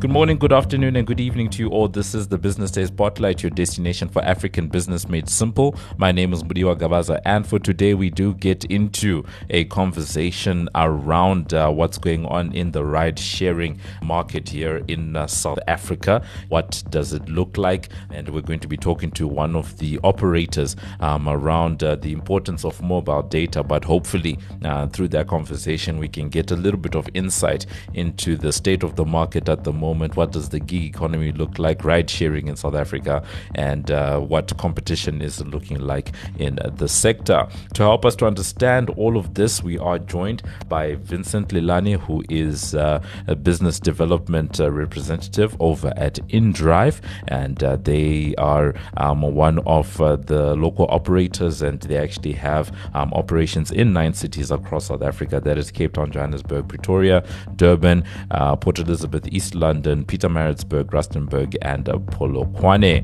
Good morning, good afternoon, and good evening to you all. This is the Business Day Spotlight, your destination for African business made simple. My name is Mudiwa Gavaza, and for today, we do get into a conversation around uh, what's going on in the ride sharing market here in uh, South Africa. What does it look like? And we're going to be talking to one of the operators um, around uh, the importance of mobile data, but hopefully, uh, through that conversation, we can get a little bit of insight into the state of the market at the moment moment? What does the gig economy look like? Ride sharing in South Africa, and uh, what competition is looking like in the sector. To help us to understand all of this, we are joined by Vincent Lilani, who is uh, a business development uh, representative over at InDrive, and uh, they are um, one of uh, the local operators, and they actually have um, operations in nine cities across South Africa. That is Cape Town, Johannesburg, Pretoria, Durban, uh, Port Elizabeth, East London. London, Pietermaritzburg, Rustenburg, and uh, Polokwane.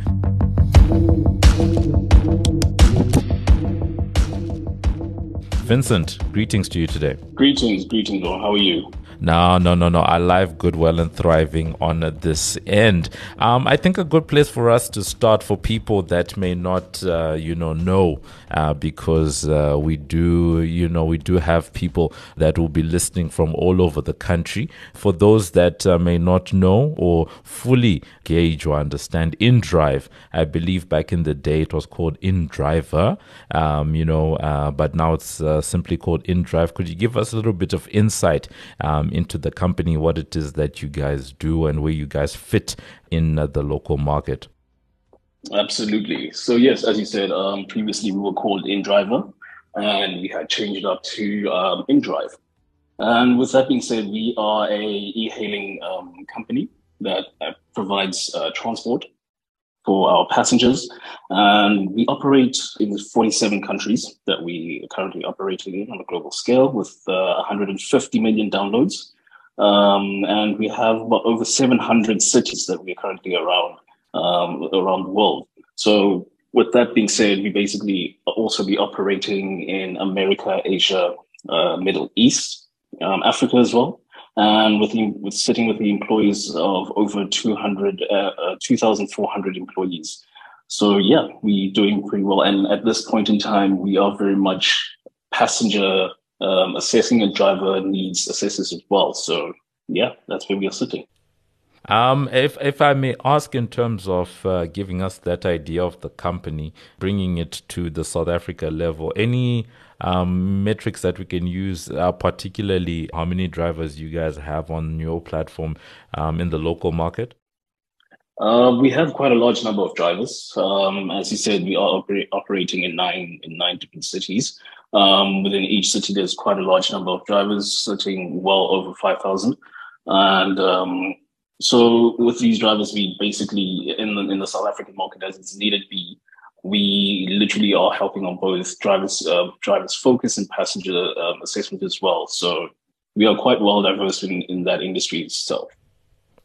Vincent, greetings to you today. Greetings, greetings. How are you? No, no, no, no. Our life good, well, and thriving on this end. Um, I think a good place for us to start for people that may not, uh, you know, know, uh, because uh, we do, you know, we do have people that will be listening from all over the country. For those that uh, may not know or fully gauge or understand InDrive, I believe back in the day it was called InDriver, um, you know, uh, but now it's uh, simply called InDrive. Could you give us a little bit of insight? Um, um, into the company, what it is that you guys do, and where you guys fit in uh, the local market. Absolutely. So yes, as you said, um, previously we were called InDriver, and we had changed up to um, InDrive. And with that being said, we are a e-hailing um, company that uh, provides uh, transport for our passengers. And we operate in 47 countries that we are currently operating in on a global scale with uh, 150 million downloads. Um, and we have about over 700 cities that we are currently around um, around the world. So with that being said, we basically also be operating in America, Asia, uh, Middle East, um, Africa as well and with, with sitting with the employees of over 200, uh, uh, 2,400 employees. So yeah, we're doing pretty well. And at this point in time, we are very much passenger um, assessing and driver needs assessors as well. So yeah, that's where we are sitting. Um, if if I may ask, in terms of uh, giving us that idea of the company, bringing it to the South Africa level, any um, metrics that we can use, uh, particularly how many drivers you guys have on your platform um, in the local market? Uh, we have quite a large number of drivers. Um, as you said, we are oper- operating in nine in nine different cities. Um, within each city, there's quite a large number of drivers, sitting well over five thousand. And um, so, with these drivers, we basically in the in the South African market, as it's needed be, we literally are helping on both drivers uh, drivers focus and passenger um, assessment as well. So we are quite well diverse in, in that industry itself.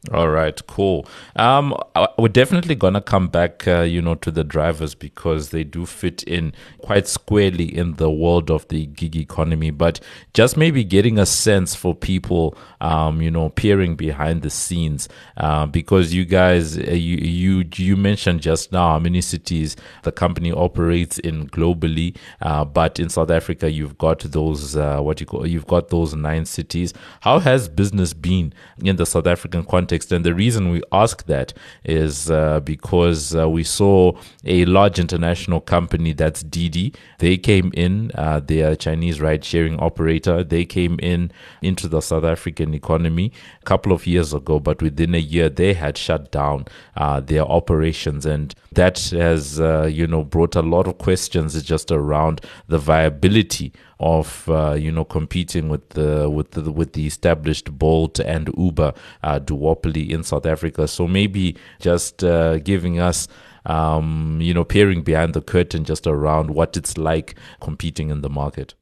All right, cool. Um, we're definitely gonna come back, uh, you know, to the drivers because they do fit in quite squarely in the world of the gig economy. But just maybe getting a sense for people, um, you know, peering behind the scenes, uh, because you guys, uh, you you you mentioned just now many cities the company operates in globally, uh, but in South Africa you've got those uh, what you call you've got those nine cities. How has business been in the South African context? Context. And the reason we ask that is uh, because uh, we saw a large international company that's Didi. They came in, uh, they are a Chinese ride sharing operator. They came in into the South African economy a couple of years ago, but within a year they had shut down uh, their operations. And that has, uh, you know, brought a lot of questions just around the viability of uh, you know competing with the with the with the established Bolt and Uber uh, duopoly in South Africa. So maybe just uh, giving us. Um, you know, peering behind the curtain just around what it's like competing in the market.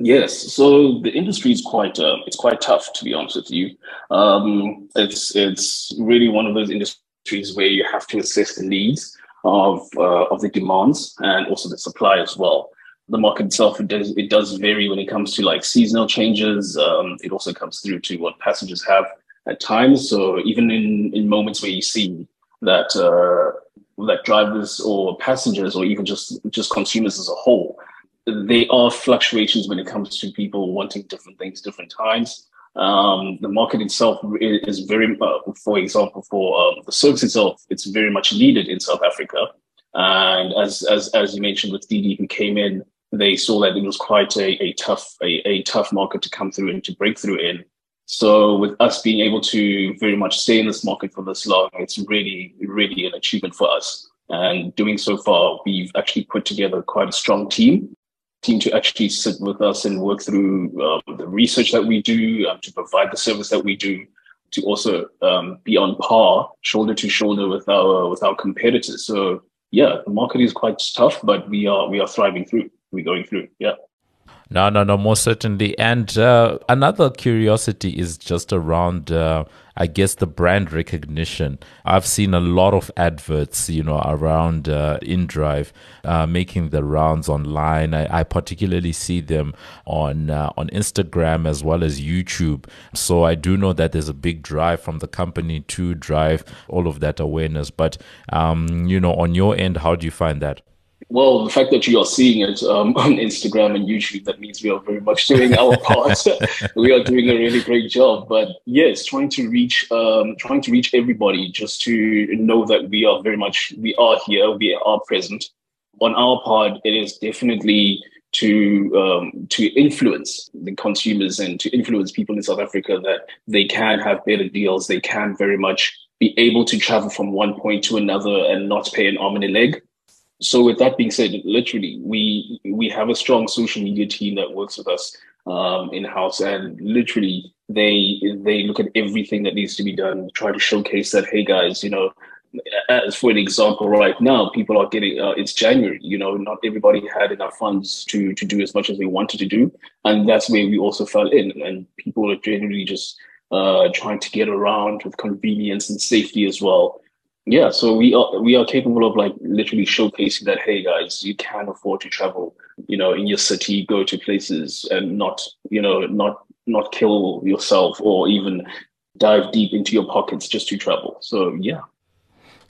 Yes, so the industry is quite uh, it's quite tough to be honest with you. Um, it's it's really one of those industries where you have to assess the needs of uh, of the demands and also the supply as well the market itself it does it does vary when it comes to like seasonal changes. Um, it also comes through to what passengers have at times. So even in, in moments where you see that uh, that drivers or passengers or even just just consumers as a whole, there are fluctuations when it comes to people wanting different things, different times. Um, the market itself is very, uh, for example, for um, the service itself, it's very much needed in South Africa. And as as as you mentioned with DiDi, who came in, they saw that it was quite a, a tough a, a tough market to come through and to break through in. So with us being able to very much stay in this market for this long, it's really really an achievement for us. And doing so far, we've actually put together quite a strong team team to actually sit with us and work through um, the research that we do um, to provide the service that we do to also um, be on par shoulder to shoulder with our with our competitors so yeah the market is quite tough but we are we are thriving through we're going through yeah no, no, no, most certainly. And uh, another curiosity is just around, uh, I guess, the brand recognition. I've seen a lot of adverts, you know, around uh, InDrive uh, making the rounds online. I, I particularly see them on uh, on Instagram as well as YouTube. So I do know that there's a big drive from the company to drive all of that awareness. But um, you know, on your end, how do you find that? Well, the fact that you are seeing it um, on Instagram and YouTube, that means we are very much doing our part. we are doing a really great job. But yes, trying to reach, um, trying to reach everybody, just to know that we are very much, we are here, we are present. On our part, it is definitely to um, to influence the consumers and to influence people in South Africa that they can have better deals. They can very much be able to travel from one point to another and not pay an arm and a leg so with that being said, literally, we we have a strong social media team that works with us um, in house, and literally they they look at everything that needs to be done, try to showcase that. Hey guys, you know, as for an example, right now people are getting uh, it's January. You know, not everybody had enough funds to to do as much as they wanted to do, and that's where we also fell in. And people are generally just uh, trying to get around with convenience and safety as well yeah so we are we are capable of like literally showcasing that hey guys you can afford to travel you know in your city go to places and not you know not not kill yourself or even dive deep into your pockets just to travel. So yeah.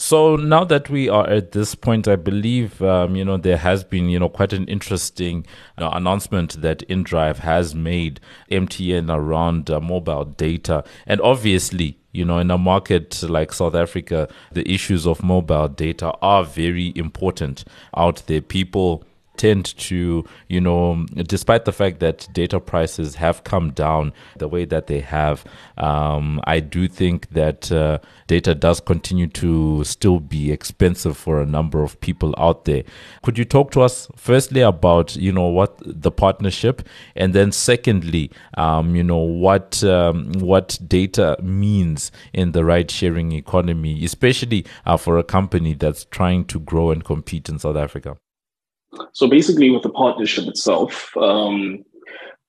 So now that we are at this point, I believe um, you know there has been you know quite an interesting you know, announcement that InDrive has made MTN around uh, mobile data, and obviously you know, in a market like South Africa, the issues of mobile data are very important out there. People tend to, you know, despite the fact that data prices have come down the way that they have, um, I do think that uh, data does continue to still be expensive for a number of people out there. Could you talk to us firstly about, you know, what the partnership, and then secondly, um, you know, what um, what data means in the ride-sharing economy, especially uh, for a company that's trying to grow and compete in South Africa? So basically, with the partnership itself, um,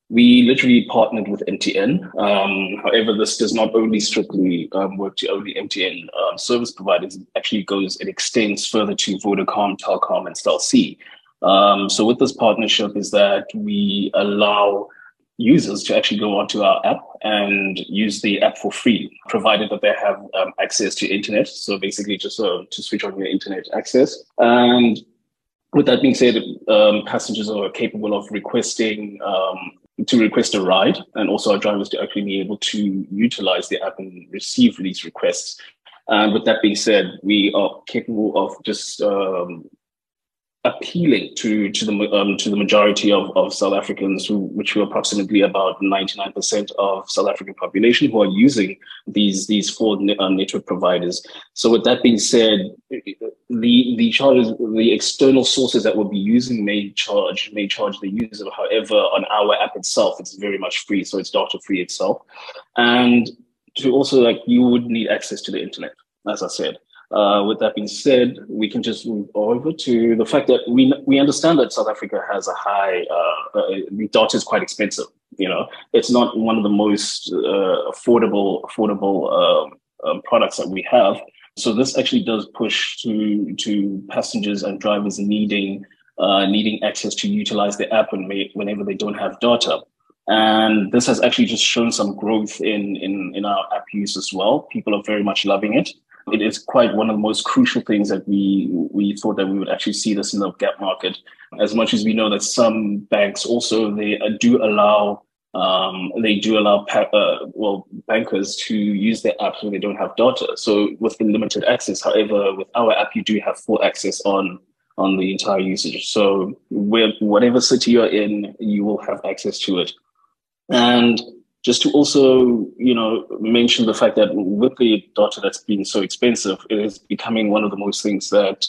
we literally partnered with MTN. Um, however, this does not only strictly um, work to only MTN um, service providers. It actually goes, it extends further to Vodacom, Telkom, and Cell C. Um, so with this partnership is that we allow users to actually go onto our app and use the app for free, provided that they have um, access to internet. So basically just uh, to switch on your internet access. And with that being said, um, passengers are capable of requesting um, to request a ride, and also our drivers to actually be able to utilize the app and receive these requests. And with that being said, we are capable of just um, appealing to to the um, to the majority of, of South Africans, who which are approximately about ninety nine percent of South African population, who are using these these four uh, network providers. So, with that being said, the the charges, the external sources that we'll be using may charge may charge the user. However, on our app itself, it's very much free, so it's data free itself, and to also like you would need access to the internet, as I said. Uh, with that being said, we can just move over to the fact that we we understand that South Africa has a high uh, uh, data is quite expensive. You know, it's not one of the most uh, affordable affordable um, um, products that we have. So this actually does push to to passengers and drivers needing uh, needing access to utilize the app when whenever they don't have data. And this has actually just shown some growth in, in, in our app use as well. People are very much loving it. It is quite one of the most crucial things that we we thought that we would actually see this in the gap market. As much as we know that some banks also they uh, do allow um, they do allow uh, well bankers to use their apps when they don't have data. So with the limited access, however, with our app you do have full access on on the entire usage. So where, whatever city you're in, you will have access to it. And just to also, you know, mention the fact that with the data that's been so expensive, it is becoming one of the most things that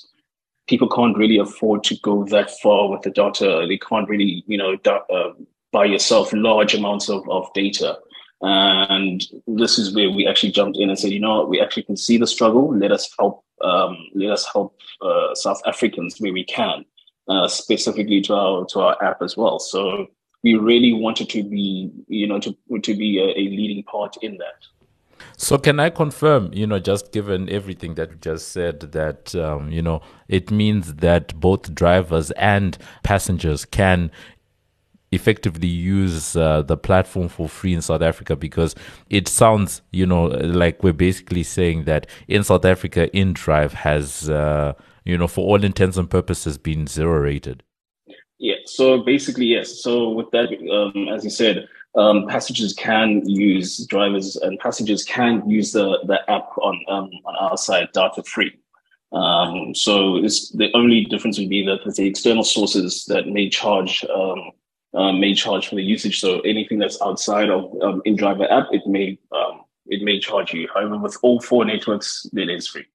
people can't really afford to go that far with the data. They can't really, you know, uh, buy yourself large amounts of, of data. And this is where we actually jumped in and said, you know we actually can see the struggle. Let us help. Um, let us help uh, South Africans where we can, uh, specifically to our to our app as well. So we really wanted to be, you know, to to be a, a leading part in that. So can I confirm, you know, just given everything that you just said, that um, you know, it means that both drivers and passengers can effectively use uh, the platform for free in South Africa because it sounds, you know, like we're basically saying that in South Africa, InDrive has, uh, you know, for all intents and purposes, been zero rated. Yeah. So basically, yes. So with that, um, as you said, um, passengers can use drivers and passengers can use the the app on um, on our side data free. Um, so it's, the only difference would be that the external sources that may charge um, uh, may charge for the usage. So anything that's outside of um, InDriver app, it may um, it may charge you. However, with all four networks, it is free.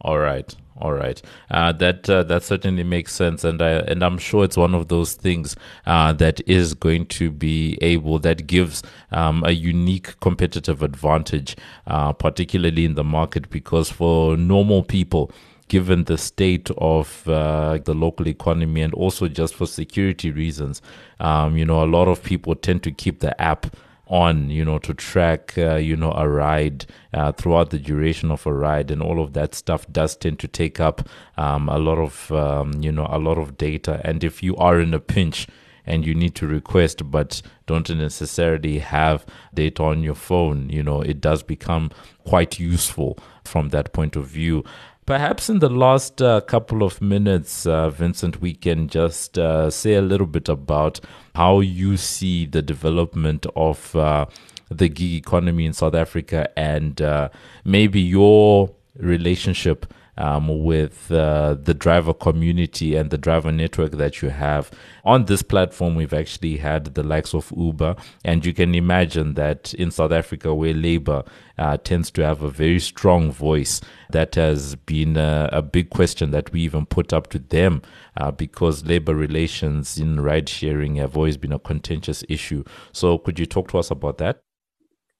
All right, all right. Uh, that uh, that certainly makes sense, and I and I'm sure it's one of those things uh, that is going to be able that gives um, a unique competitive advantage, uh, particularly in the market, because for normal people. Given the state of uh, the local economy and also just for security reasons, um, you know, a lot of people tend to keep the app on, you know, to track, uh, you know, a ride uh, throughout the duration of a ride, and all of that stuff does tend to take up um, a lot of, um, you know, a lot of data. And if you are in a pinch and you need to request, but don't necessarily have data on your phone, you know, it does become quite useful from that point of view. Perhaps in the last uh, couple of minutes, uh, Vincent, we can just uh, say a little bit about how you see the development of uh, the gig economy in South Africa and uh, maybe your relationship um, with uh, the driver community and the driver network that you have. On this platform, we've actually had the likes of Uber, and you can imagine that in South Africa, where labor uh, tends to have a very strong voice, that has been a, a big question that we even put up to them uh, because labor relations in ride sharing have always been a contentious issue. So, could you talk to us about that?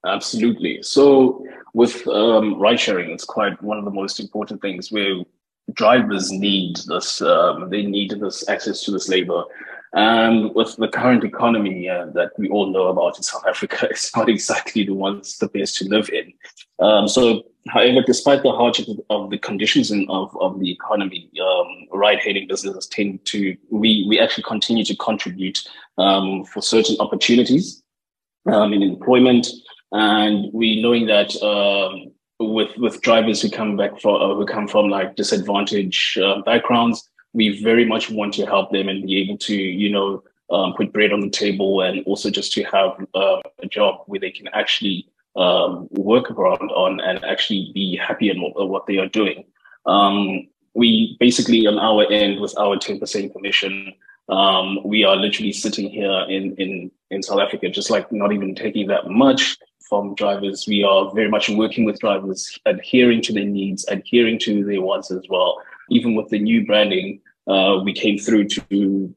Absolutely. So with um, ride sharing, it's quite one of the most important things where drivers need this. Um, they need this access to this labor. And with the current economy uh, that we all know about in South Africa, it's not exactly the ones the best to live in. Um, so, however, despite the hardship of the conditions in, of, of the economy, um, ride-hailing businesses tend to we we actually continue to contribute um, for certain opportunities um, in employment, and we knowing that um, with with drivers who come back from uh, who come from like disadvantaged uh, backgrounds, we very much want to help them and be able to you know um, put bread on the table and also just to have uh, a job where they can actually um, work around on and actually be happy in what, what they are doing. Um, we basically on our end with our 10% commission um, we are literally sitting here in, in, in South Africa, just like not even taking that much from drivers. We are very much working with drivers, adhering to their needs, adhering to their wants as well. Even with the new branding, uh, we came through to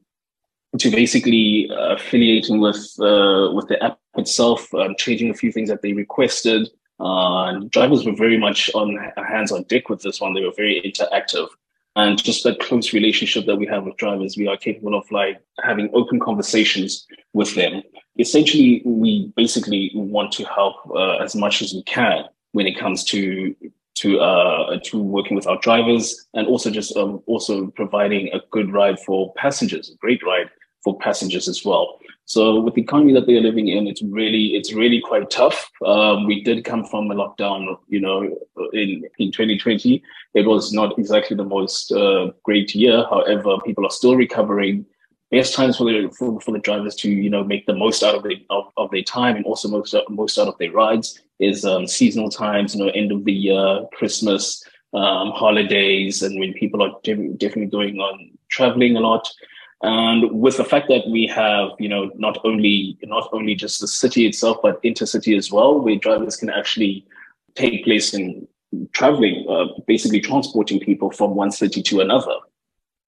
to basically uh, affiliating with uh, with the app itself, um, changing a few things that they requested. Uh, drivers were very much on hands on deck with this one. They were very interactive and just that close relationship that we have with drivers, we are capable of like having open conversations with them. Essentially, we basically want to help uh, as much as we can when it comes to to uh, to working with our drivers and also just um, also providing a good ride for passengers, a great ride for passengers as well. So with the economy that they are living in, it's really it's really quite tough. Um, we did come from a lockdown, you know, in in 2020. It was not exactly the most uh, great year. However, people are still recovering. Best times for the for, for the drivers to you know make the most out of the of, of their time and also most most out of their rides is um, seasonal times. You know, end of the year, Christmas, um, holidays, and when people are definitely going on traveling a lot. And with the fact that we have, you know, not only not only just the city itself, but intercity as well, where drivers can actually take place in traveling, uh, basically transporting people from one city to another.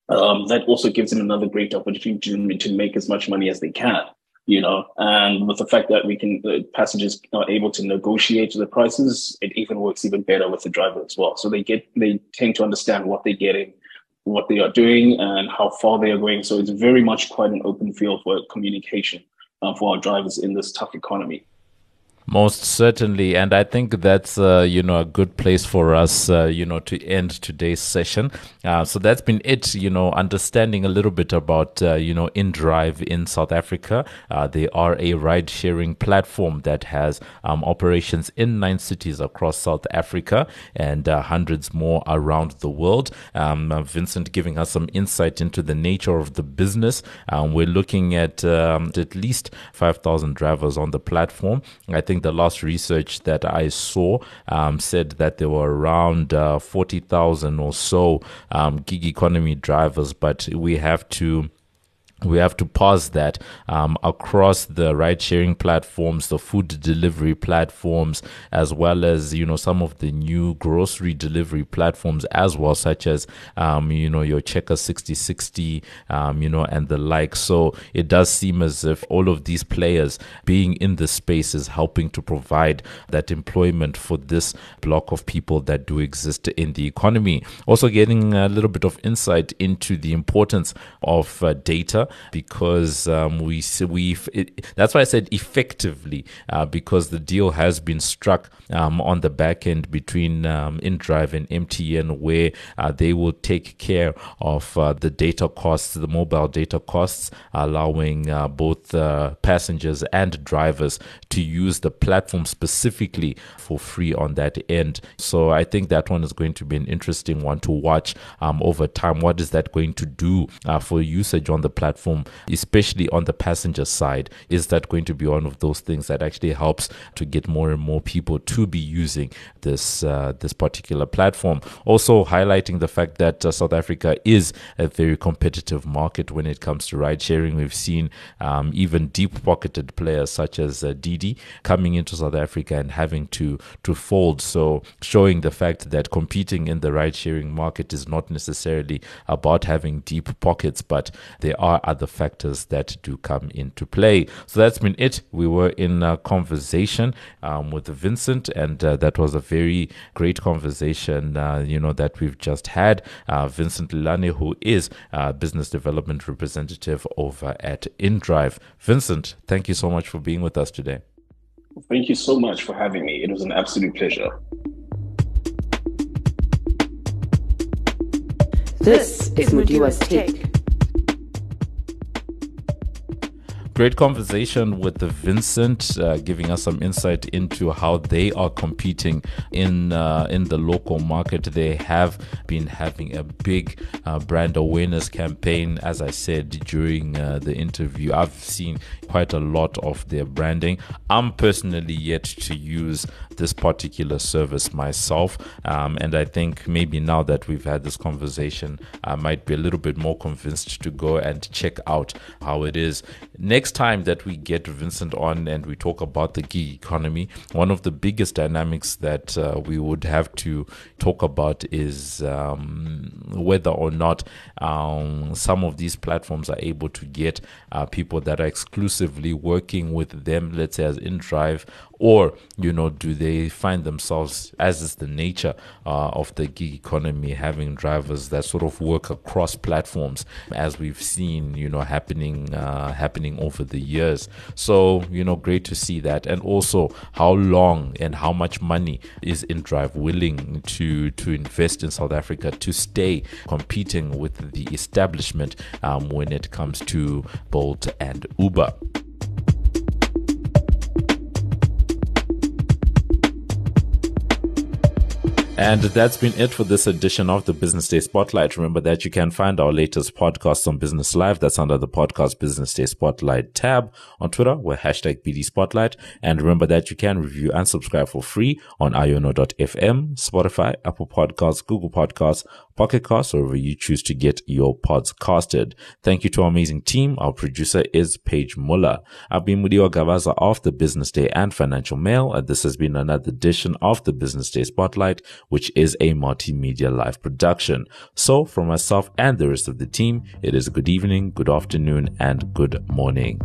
Um, that also gives them another great opportunity to, make as much money as they can you know, and with the fact that we can, passengers are able to negotiate the prices, it even works even better with the driver as well. So they get, they tend to understand what they're getting what they are doing and how far they are going. So it's very much quite an open field for communication uh, for our drivers in this tough economy. Most certainly, and I think that's uh, you know a good place for us uh, you know to end today's session. Uh, so that's been it. You know, understanding a little bit about uh, you know InDrive in South Africa. Uh, they are a ride-sharing platform that has um, operations in nine cities across South Africa and uh, hundreds more around the world. Um, Vincent giving us some insight into the nature of the business. Um, we're looking at um, at least five thousand drivers on the platform. I think think the last research that I saw um, said that there were around uh, 40,000 or so um, gig economy drivers, but we have to we have to pause that um, across the ride sharing platforms, the food delivery platforms, as well as you know some of the new grocery delivery platforms as well, such as um, you know your Checker Sixty60, um, you know, and the like. So it does seem as if all of these players being in the space is helping to provide that employment for this block of people that do exist in the economy. Also, getting a little bit of insight into the importance of uh, data because um, we we that's why I said effectively uh, because the deal has been struck um, on the back end between um, InDrive and MTN where uh, they will take care of uh, the data costs, the mobile data costs, allowing uh, both uh, passengers and drivers to use the platform specifically for free on that end. So I think that one is going to be an interesting one to watch um, over time. What is that going to do uh, for usage on the platform? Platform, especially on the passenger side, is that going to be one of those things that actually helps to get more and more people to be using this uh, this particular platform? Also highlighting the fact that uh, South Africa is a very competitive market when it comes to ride sharing. We've seen um, even deep pocketed players such as uh, Didi coming into South Africa and having to to fold. So showing the fact that competing in the ride sharing market is not necessarily about having deep pockets, but there are other factors that do come into play. So that's been it. We were in a conversation um, with Vincent, and uh, that was a very great conversation, uh, you know, that we've just had. Uh, Vincent Lane, who is business development representative over at InDrive. Vincent, thank you so much for being with us today. Thank you so much for having me. It was an absolute pleasure. This is Mudiwa's Take. Great conversation with Vincent, uh, giving us some insight into how they are competing in uh, in the local market. They have been having a big uh, brand awareness campaign, as I said during uh, the interview. I've seen quite a lot of their branding. I'm personally yet to use this particular service myself, um, and I think maybe now that we've had this conversation, I might be a little bit more convinced to go and check out how it is. Next next time that we get Vincent on and we talk about the gig economy, one of the biggest dynamics that uh, we would have to talk about is um, whether or not um, some of these platforms are able to get uh, people that are exclusively working with them, let's say as InDrive or you know do they find themselves as is the nature uh, of the gig economy having drivers that sort of work across platforms as we've seen you know happening uh, happening over the years. So you know great to see that. And also how long and how much money is InDrive willing to to invest in South Africa to stay competing with the establishment um, when it comes to Bolt and Uber And that's been it for this edition of the Business Day Spotlight. Remember that you can find our latest podcast on Business Live. That's under the podcast Business Day Spotlight tab. On Twitter, we're hashtag BD Spotlight. And remember that you can review and subscribe for free on iono.fm, Spotify, Apple Podcasts, Google Podcasts, Pocket Casts, or wherever you choose to get your pods casted. Thank you to our amazing team. Our producer is Paige Muller. I've been Mudiwa Gavaza of the Business Day and Financial Mail. And this has been another edition of the Business Day Spotlight which is a multimedia live production. So for myself and the rest of the team, it is good evening, good afternoon, and good morning.